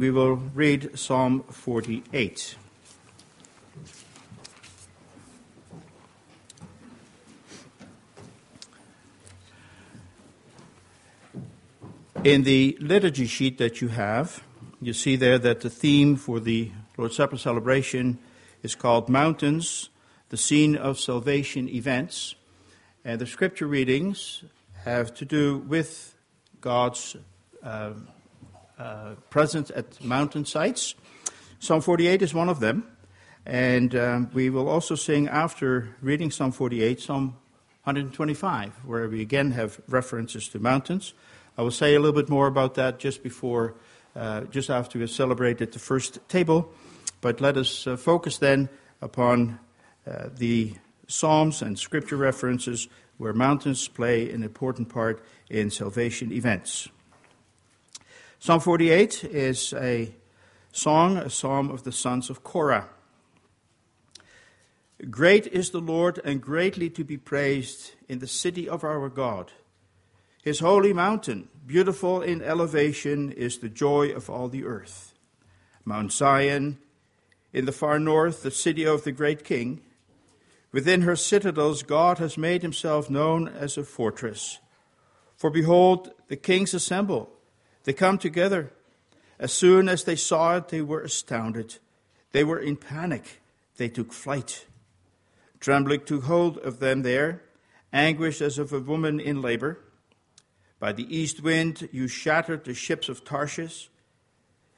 We will read Psalm 48. In the liturgy sheet that you have, you see there that the theme for the Lord's Supper celebration is called Mountains, the Scene of Salvation Events. And the scripture readings have to do with God's uh, uh, present at mountain sites. Psalm 48 is one of them. And um, we will also sing after reading Psalm 48, Psalm 125, where we again have references to mountains. I will say a little bit more about that just before, uh, just after we have celebrated the first table. But let us uh, focus then upon uh, the Psalms and scripture references where mountains play an important part in salvation events. Psalm 48 is a song, a psalm of the sons of Korah. Great is the Lord and greatly to be praised in the city of our God. His holy mountain, beautiful in elevation, is the joy of all the earth. Mount Zion, in the far north, the city of the great king. Within her citadels, God has made himself known as a fortress. For behold, the kings assemble they come together. As soon as they saw it, they were astounded. They were in panic. They took flight. Trembling took hold of them there, anguish as of a woman in labor. By the east wind you shattered the ships of Tarshish.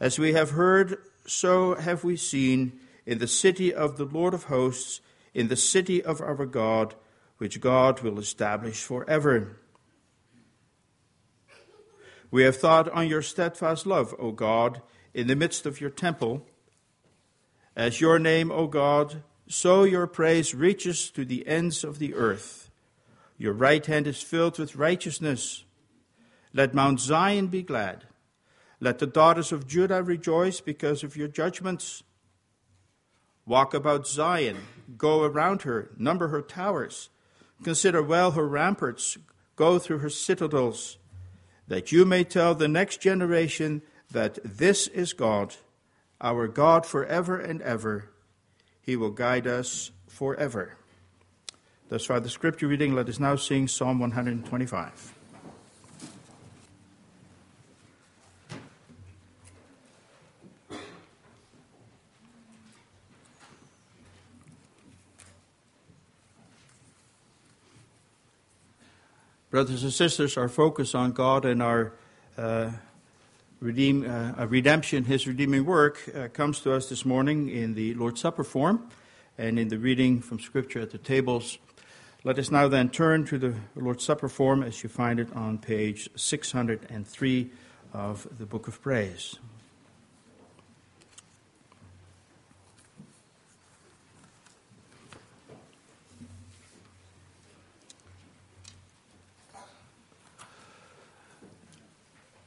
As we have heard, so have we seen in the city of the Lord of hosts, in the city of our God, which God will establish forever. We have thought on your steadfast love, O God, in the midst of your temple. As your name, O God, so your praise reaches to the ends of the earth. Your right hand is filled with righteousness. Let Mount Zion be glad. Let the daughters of Judah rejoice because of your judgments. Walk about Zion, go around her, number her towers, consider well her ramparts, go through her citadels that you may tell the next generation that this is God, our God forever and ever. He will guide us forever. Thus far, the scripture reading. Let us now sing Psalm 125. Brothers and sisters, our focus on God and our uh, redeem, uh, redemption, His redeeming work, uh, comes to us this morning in the Lord's Supper form and in the reading from Scripture at the tables. Let us now then turn to the Lord's Supper form as you find it on page 603 of the Book of Praise.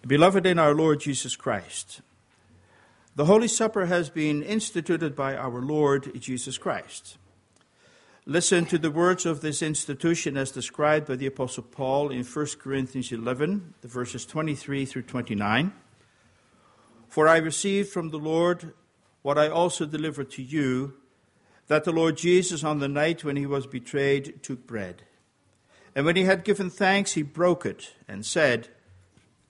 Beloved in our Lord Jesus Christ, the Holy Supper has been instituted by our Lord Jesus Christ. Listen to the words of this institution as described by the Apostle Paul in 1 Corinthians 11, the verses 23 through 29. For I received from the Lord what I also delivered to you that the Lord Jesus, on the night when he was betrayed, took bread. And when he had given thanks, he broke it and said,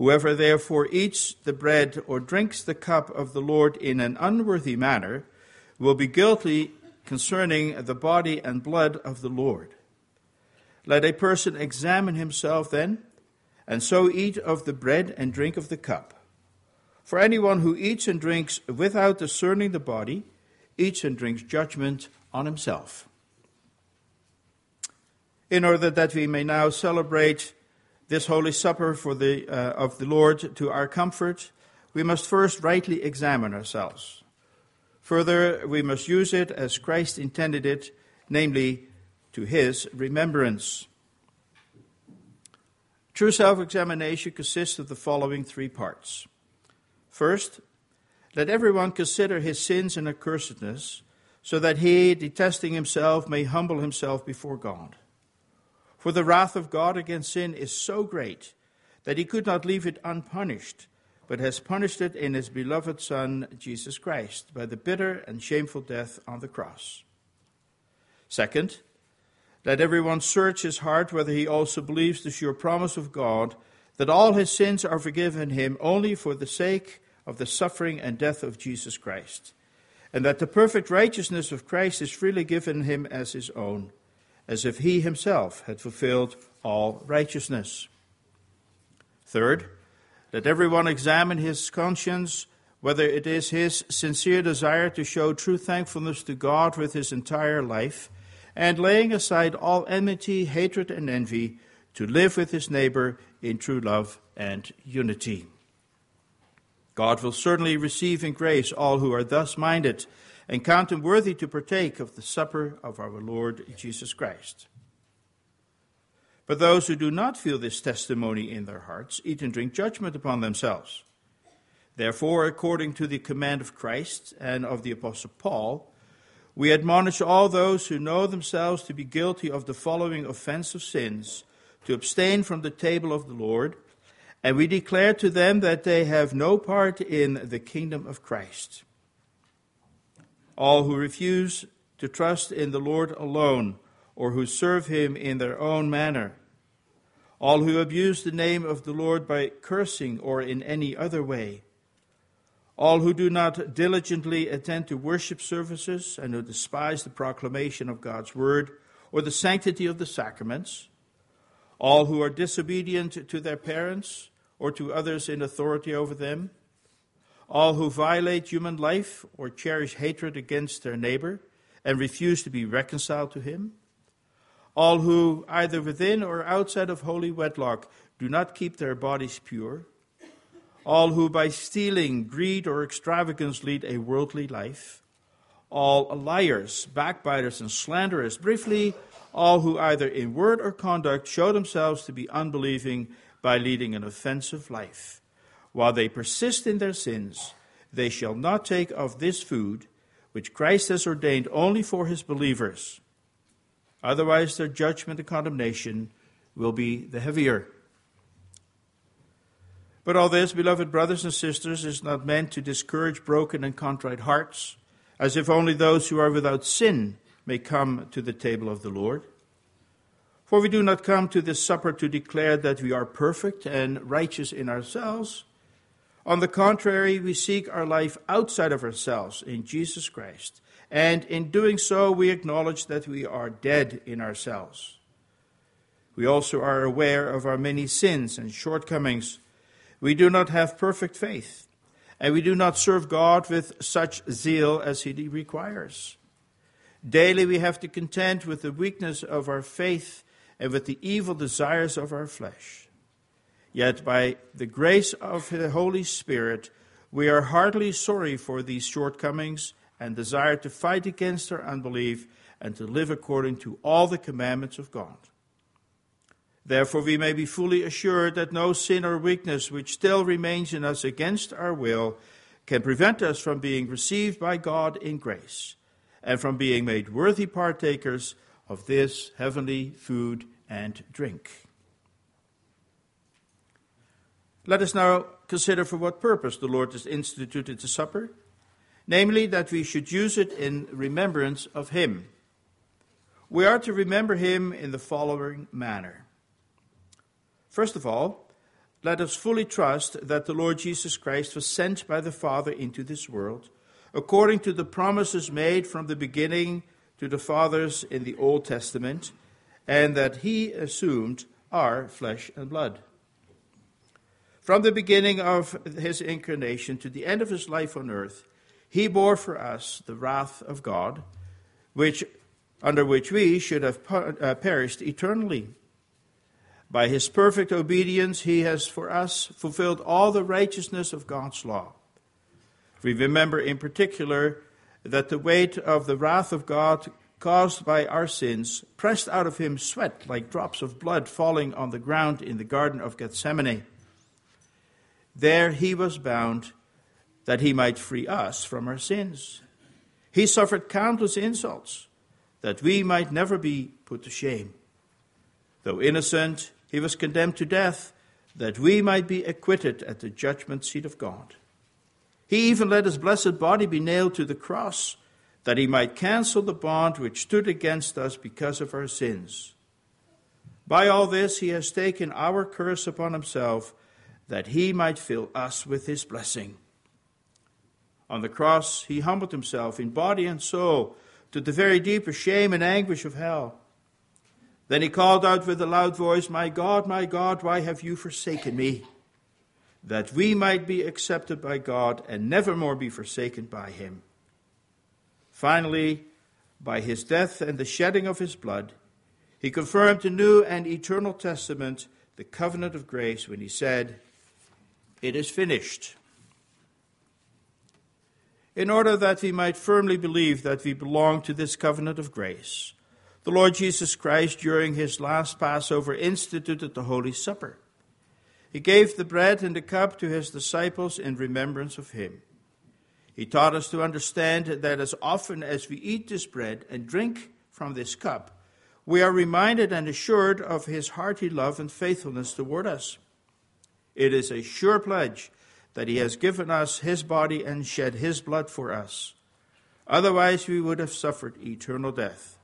Whoever therefore eats the bread or drinks the cup of the Lord in an unworthy manner will be guilty concerning the body and blood of the Lord. Let a person examine himself then, and so eat of the bread and drink of the cup. For anyone who eats and drinks without discerning the body eats and drinks judgment on himself. In order that we may now celebrate this Holy Supper for the, uh, of the Lord to our comfort, we must first rightly examine ourselves. Further, we must use it as Christ intended it, namely to his remembrance. True self examination consists of the following three parts. First, let everyone consider his sins and accursedness, so that he, detesting himself, may humble himself before God. For the wrath of God against sin is so great that he could not leave it unpunished, but has punished it in his beloved Son, Jesus Christ, by the bitter and shameful death on the cross. Second, let everyone search his heart whether he also believes the sure promise of God that all his sins are forgiven him only for the sake of the suffering and death of Jesus Christ, and that the perfect righteousness of Christ is freely given him as his own, as if he himself had fulfilled all righteousness. Third, let everyone examine his conscience whether it is his sincere desire to show true thankfulness to God with his entire life and laying aside all enmity, hatred, and envy, to live with his neighbor in true love and unity. God will certainly receive in grace all who are thus minded and count them worthy to partake of the supper of our Lord Jesus Christ. But those who do not feel this testimony in their hearts eat and drink judgment upon themselves. Therefore, according to the command of Christ and of the Apostle Paul, we admonish all those who know themselves to be guilty of the following offensive sins to abstain from the table of the Lord, and we declare to them that they have no part in the kingdom of Christ. All who refuse to trust in the Lord alone, or who serve him in their own manner, all who abuse the name of the Lord by cursing or in any other way, all who do not diligently attend to worship services and who despise the proclamation of God's word or the sanctity of the sacraments, all who are disobedient to their parents or to others in authority over them, all who violate human life or cherish hatred against their neighbor and refuse to be reconciled to him, all who, either within or outside of holy wedlock, do not keep their bodies pure, all who by stealing, greed, or extravagance lead a worldly life, all liars, backbiters, and slanderers, briefly, all who either in word or conduct show themselves to be unbelieving by leading an offensive life. While they persist in their sins, they shall not take of this food, which Christ has ordained only for his believers. Otherwise, their judgment and condemnation will be the heavier. But all this, beloved brothers and sisters, is not meant to discourage broken and contrite hearts, as if only those who are without sin may come to the table of the Lord. For we do not come to this supper to declare that we are perfect and righteous in ourselves. On the contrary, we seek our life outside of ourselves in Jesus Christ, and in doing so, we acknowledge that we are dead in ourselves. We also are aware of our many sins and shortcomings we do not have perfect faith, and we do not serve God with such zeal as He requires. Daily we have to contend with the weakness of our faith and with the evil desires of our flesh. Yet by the grace of the Holy Spirit, we are heartily sorry for these shortcomings and desire to fight against our unbelief and to live according to all the commandments of God. Therefore, we may be fully assured that no sin or weakness which still remains in us against our will can prevent us from being received by God in grace and from being made worthy partakers of this heavenly food and drink. Let us now consider for what purpose the Lord has instituted the supper, namely, that we should use it in remembrance of Him. We are to remember Him in the following manner. First of all, let us fully trust that the Lord Jesus Christ was sent by the Father into this world, according to the promises made from the beginning to the fathers in the Old Testament, and that he assumed our flesh and blood. From the beginning of his incarnation to the end of his life on earth, he bore for us the wrath of God, which under which we should have uh, perished eternally. By his perfect obedience, he has for us fulfilled all the righteousness of God's law. We remember in particular that the weight of the wrath of God caused by our sins pressed out of him sweat like drops of blood falling on the ground in the Garden of Gethsemane. There he was bound that he might free us from our sins. He suffered countless insults that we might never be put to shame. Though innocent, he was condemned to death that we might be acquitted at the judgment seat of God. He even let his blessed body be nailed to the cross that he might cancel the bond which stood against us because of our sins. By all this, he has taken our curse upon himself, that he might fill us with his blessing. On the cross, he humbled himself in body and soul to the very deepest shame and anguish of hell. Then he called out with a loud voice, My God, my God, why have you forsaken me? That we might be accepted by God and never more be forsaken by him. Finally, by his death and the shedding of his blood, he confirmed the new and eternal testament, the covenant of grace, when he said, It is finished. In order that we might firmly believe that we belong to this covenant of grace, the Lord Jesus Christ, during his last Passover, instituted the Holy Supper. He gave the bread and the cup to his disciples in remembrance of him. He taught us to understand that as often as we eat this bread and drink from this cup, we are reminded and assured of his hearty love and faithfulness toward us. It is a sure pledge that he has given us his body and shed his blood for us. Otherwise, we would have suffered eternal death.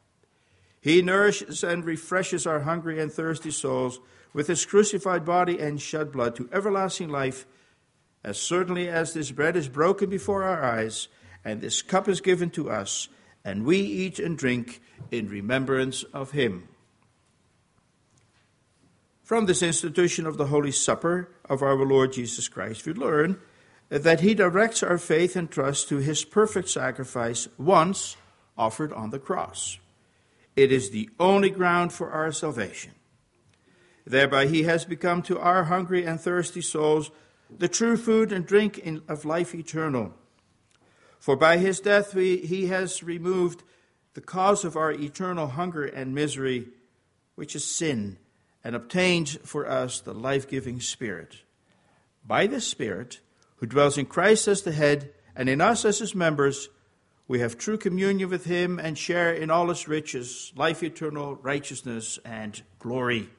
He nourishes and refreshes our hungry and thirsty souls with his crucified body and shed blood to everlasting life as certainly as this bread is broken before our eyes, and this cup is given to us, and we eat and drink in remembrance of him. From this institution of the Holy Supper of our Lord Jesus Christ, we learn that he directs our faith and trust to his perfect sacrifice once offered on the cross. It is the only ground for our salvation. Thereby, he has become to our hungry and thirsty souls the true food and drink in, of life eternal. For by his death we, he has removed the cause of our eternal hunger and misery, which is sin, and obtained for us the life giving Spirit. By this Spirit, who dwells in Christ as the head, and in us as his members, we have true communion with him and share in all his riches, life eternal, righteousness, and glory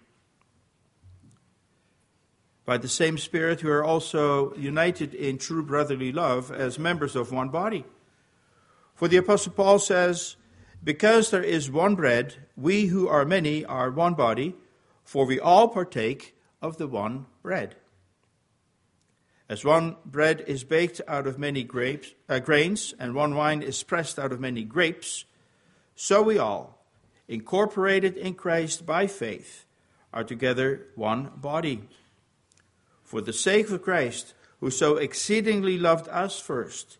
by the same Spirit, we are also united in true brotherly love as members of one body. For the Apostle Paul says, Because there is one bread, we who are many are one body, for we all partake of the one bread. As one bread is baked out of many grapes, uh, grains, and one wine is pressed out of many grapes, so we all, incorporated in Christ by faith, are together one body. For the sake of Christ, who so exceedingly loved us first,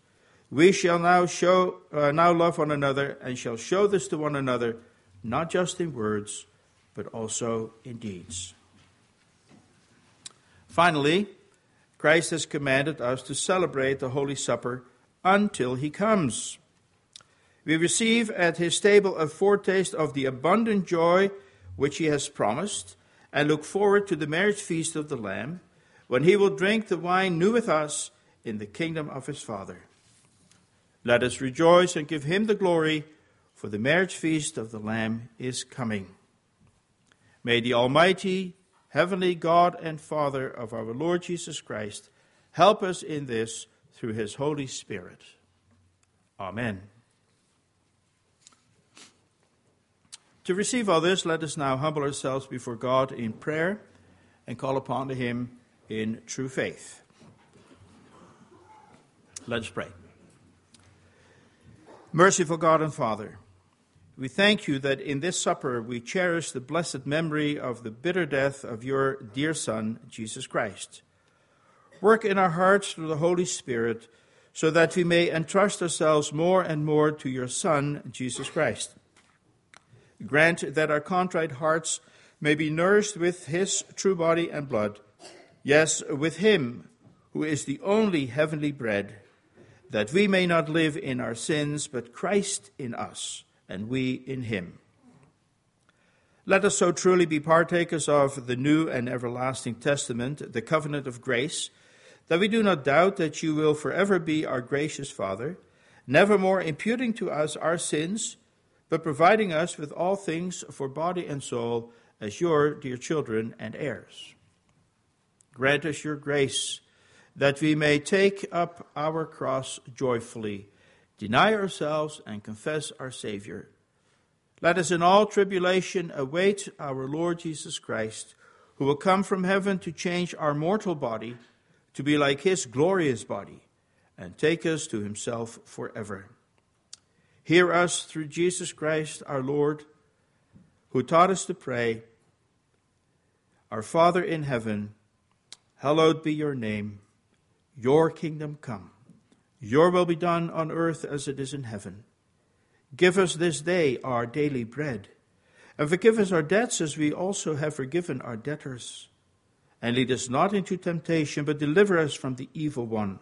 we shall now show uh, now love one another and shall show this to one another, not just in words, but also in deeds. Finally, Christ has commanded us to celebrate the Holy Supper until he comes. We receive at his table a foretaste of the abundant joy which he has promised, and look forward to the marriage feast of the Lamb when he will drink the wine new with us in the kingdom of his Father. Let us rejoice and give him the glory, for the marriage feast of the Lamb is coming. May the Almighty, Heavenly God and Father of our Lord Jesus Christ help us in this through his Holy Spirit. Amen. To receive all this, let us now humble ourselves before God in prayer and call upon him in true faith. Let us pray. Merciful God and Father, we thank you that in this supper we cherish the blessed memory of the bitter death of your dear Son, Jesus Christ. Work in our hearts through the Holy Spirit so that we may entrust ourselves more and more to your Son, Jesus Christ. Grant that our contrite hearts may be nourished with his true body and blood Yes, with him, who is the only heavenly bread, that we may not live in our sins, but Christ in us, and we in him. Let us so truly be partakers of the new and everlasting testament, the covenant of grace, that we do not doubt that you will forever be our gracious Father, nevermore imputing to us our sins, but providing us with all things for body and soul as your dear children and heirs. Grant us your grace that we may take up our cross joyfully, deny ourselves, and confess our Savior. Let us in all tribulation await our Lord Jesus Christ, who will come from heaven to change our mortal body to be like his glorious body and take us to himself forever. Hear us through Jesus Christ our Lord, who taught us to pray, Our Father in heaven, hallowed be your name. Your kingdom come. Your will be done on earth as it is in heaven. Give us this day our daily bread, and forgive us our debts as we also have forgiven our debtors. And lead us not into temptation, but deliver us from the evil one.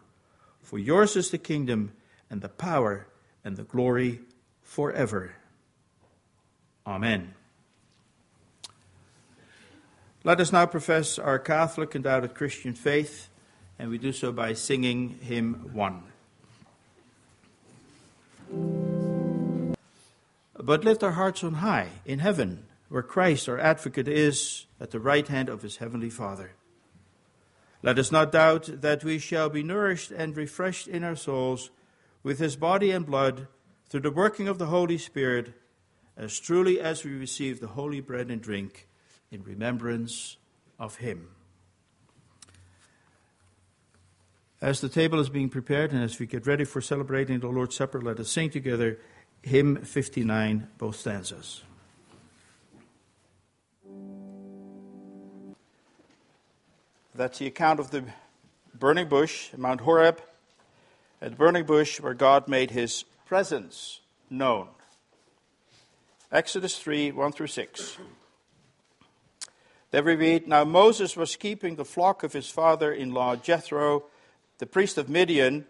For yours is the kingdom, and the power, and the glory forever. Amen. Let us now profess our Catholic and devout Christian faith and we do so by singing hymn 1. But lift our hearts on high in heaven, where Christ our advocate is at the right hand of his heavenly Father. Let us not doubt that we shall be nourished and refreshed in our souls with his body and blood through the working of the Holy Spirit, as truly as we receive the holy bread and drink in remembrance of him. As the table is being prepared and as we get ready for celebrating the Lord's Supper, let us sing together hymn 59, both stanzas. That's the account of the burning bush, Mount Horeb, at the burning bush where God made his presence known. Exodus 3 1 through 6. There we read Now Moses was keeping the flock of his father in law Jethro the priest of Midian,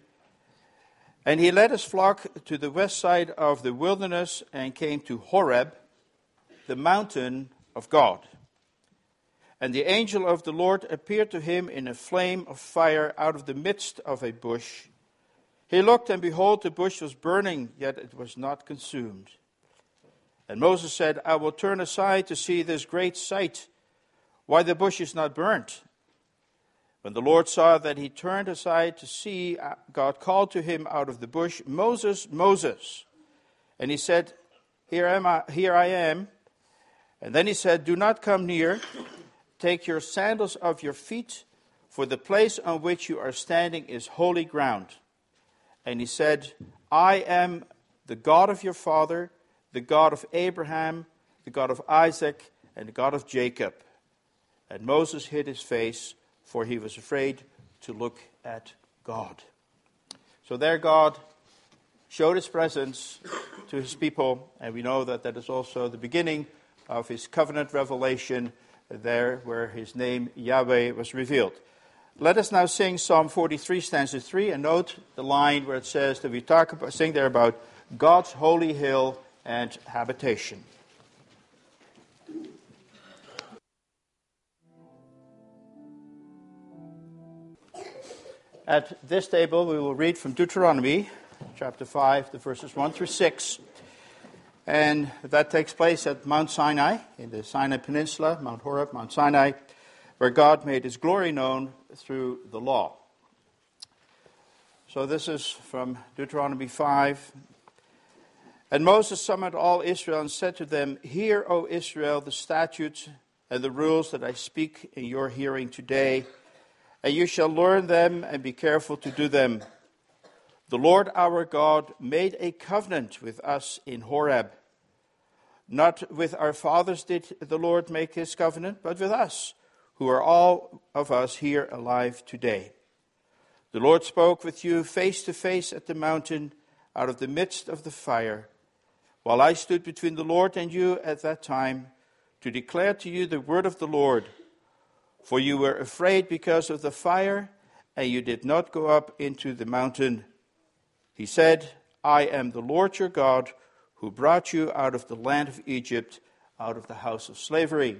and he led his flock to the west side of the wilderness and came to Horeb, the mountain of God. And the angel of the Lord appeared to him in a flame of fire out of the midst of a bush. He looked, and behold, the bush was burning, yet it was not consumed. And Moses said, I will turn aside to see this great sight, why the bush is not burnt. When the Lord saw that he turned aside to see, uh, God called to him out of the bush, Moses, Moses. And he said, Here am I, here I am. And then he said, Do not come near. Take your sandals off your feet, for the place on which you are standing is holy ground. And he said, I am the God of your father, the God of Abraham, the God of Isaac, and the God of Jacob. And Moses hid his face for he was afraid to look at God. So there, God showed his presence to his people, and we know that that is also the beginning of his covenant revelation there where his name Yahweh was revealed. Let us now sing Psalm 43, stanza 3, and note the line where it says that we talk about, sing there about God's holy hill and habitation. At this table, we will read from Deuteronomy chapter 5, the verses 1 through 6. And that takes place at Mount Sinai, in the Sinai Peninsula, Mount Horeb, Mount Sinai, where God made his glory known through the law. So this is from Deuteronomy 5. And Moses summoned all Israel and said to them, Hear, O Israel, the statutes and the rules that I speak in your hearing today and you shall learn them and be careful to do them. The Lord our God made a covenant with us in Horeb. Not with our fathers did the Lord make his covenant, but with us, who are all of us here alive today. The Lord spoke with you face to face at the mountain out of the midst of the fire, while I stood between the Lord and you at that time to declare to you the word of the Lord for you were afraid because of the fire, and you did not go up into the mountain. He said, I am the Lord your God who brought you out of the land of Egypt, out of the house of slavery.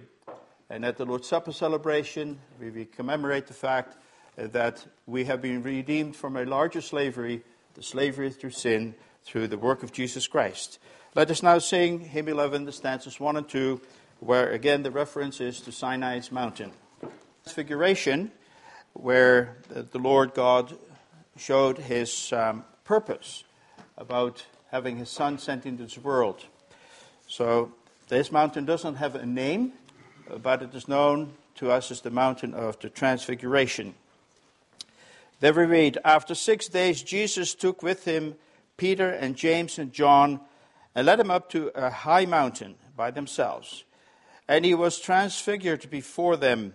And at the Lord's Supper celebration, we commemorate the fact that we have been redeemed from a larger slavery, the slavery through sin, through the work of Jesus Christ. Let us now sing hymn 11, the stanzas 1 and 2, where again the reference is to Sinai's mountain. Transfiguration, where the Lord God showed his um, purpose about having his son sent into this world. So this mountain doesn't have a name, but it is known to us as the mountain of the Transfiguration. There we read, After six days, Jesus took with him Peter and James and John and led them up to a high mountain by themselves. And he was transfigured before them,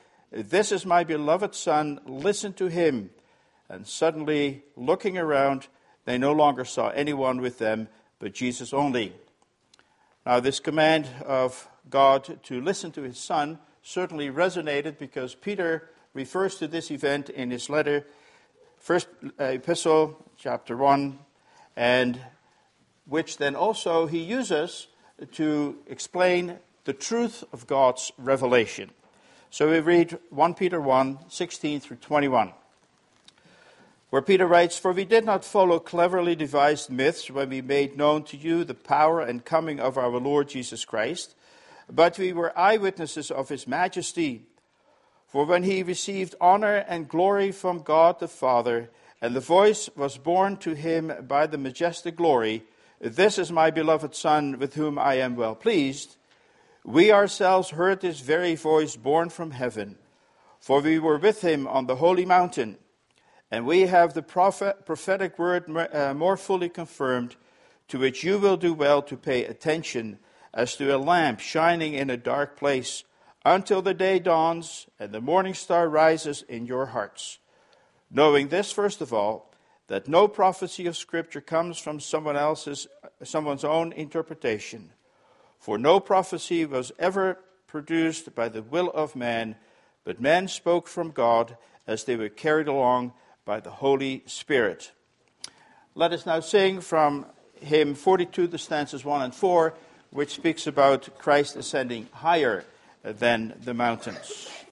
This is my beloved Son, listen to him. And suddenly, looking around, they no longer saw anyone with them but Jesus only. Now, this command of God to listen to his son certainly resonated because Peter refers to this event in his letter, first uh, epistle, chapter 1, and which then also he uses to explain the truth of God's revelation. So we read 1 Peter 1 16 through 21 where Peter writes, For we did not follow cleverly devised myths when we made known to you the power and coming of our Lord Jesus Christ, but we were eyewitnesses of his majesty. For when he received honor and glory from God the Father, and the voice was borne to him by the majestic glory, This is my beloved Son, with whom I am well pleased, we ourselves heard this very voice borne from heaven, for we were with him on the holy mountain. And we have the prophet, prophetic word uh, more fully confirmed, to which you will do well to pay attention, as to a lamp shining in a dark place, until the day dawns and the morning star rises in your hearts. Knowing this, first of all, that no prophecy of Scripture comes from someone else's, someone's own interpretation. For no prophecy was ever produced by the will of man, but men spoke from God as they were carried along by the Holy Spirit. Let us now sing from hymn 42, the stanzas 1 and 4, which speaks about Christ ascending higher than the mountains.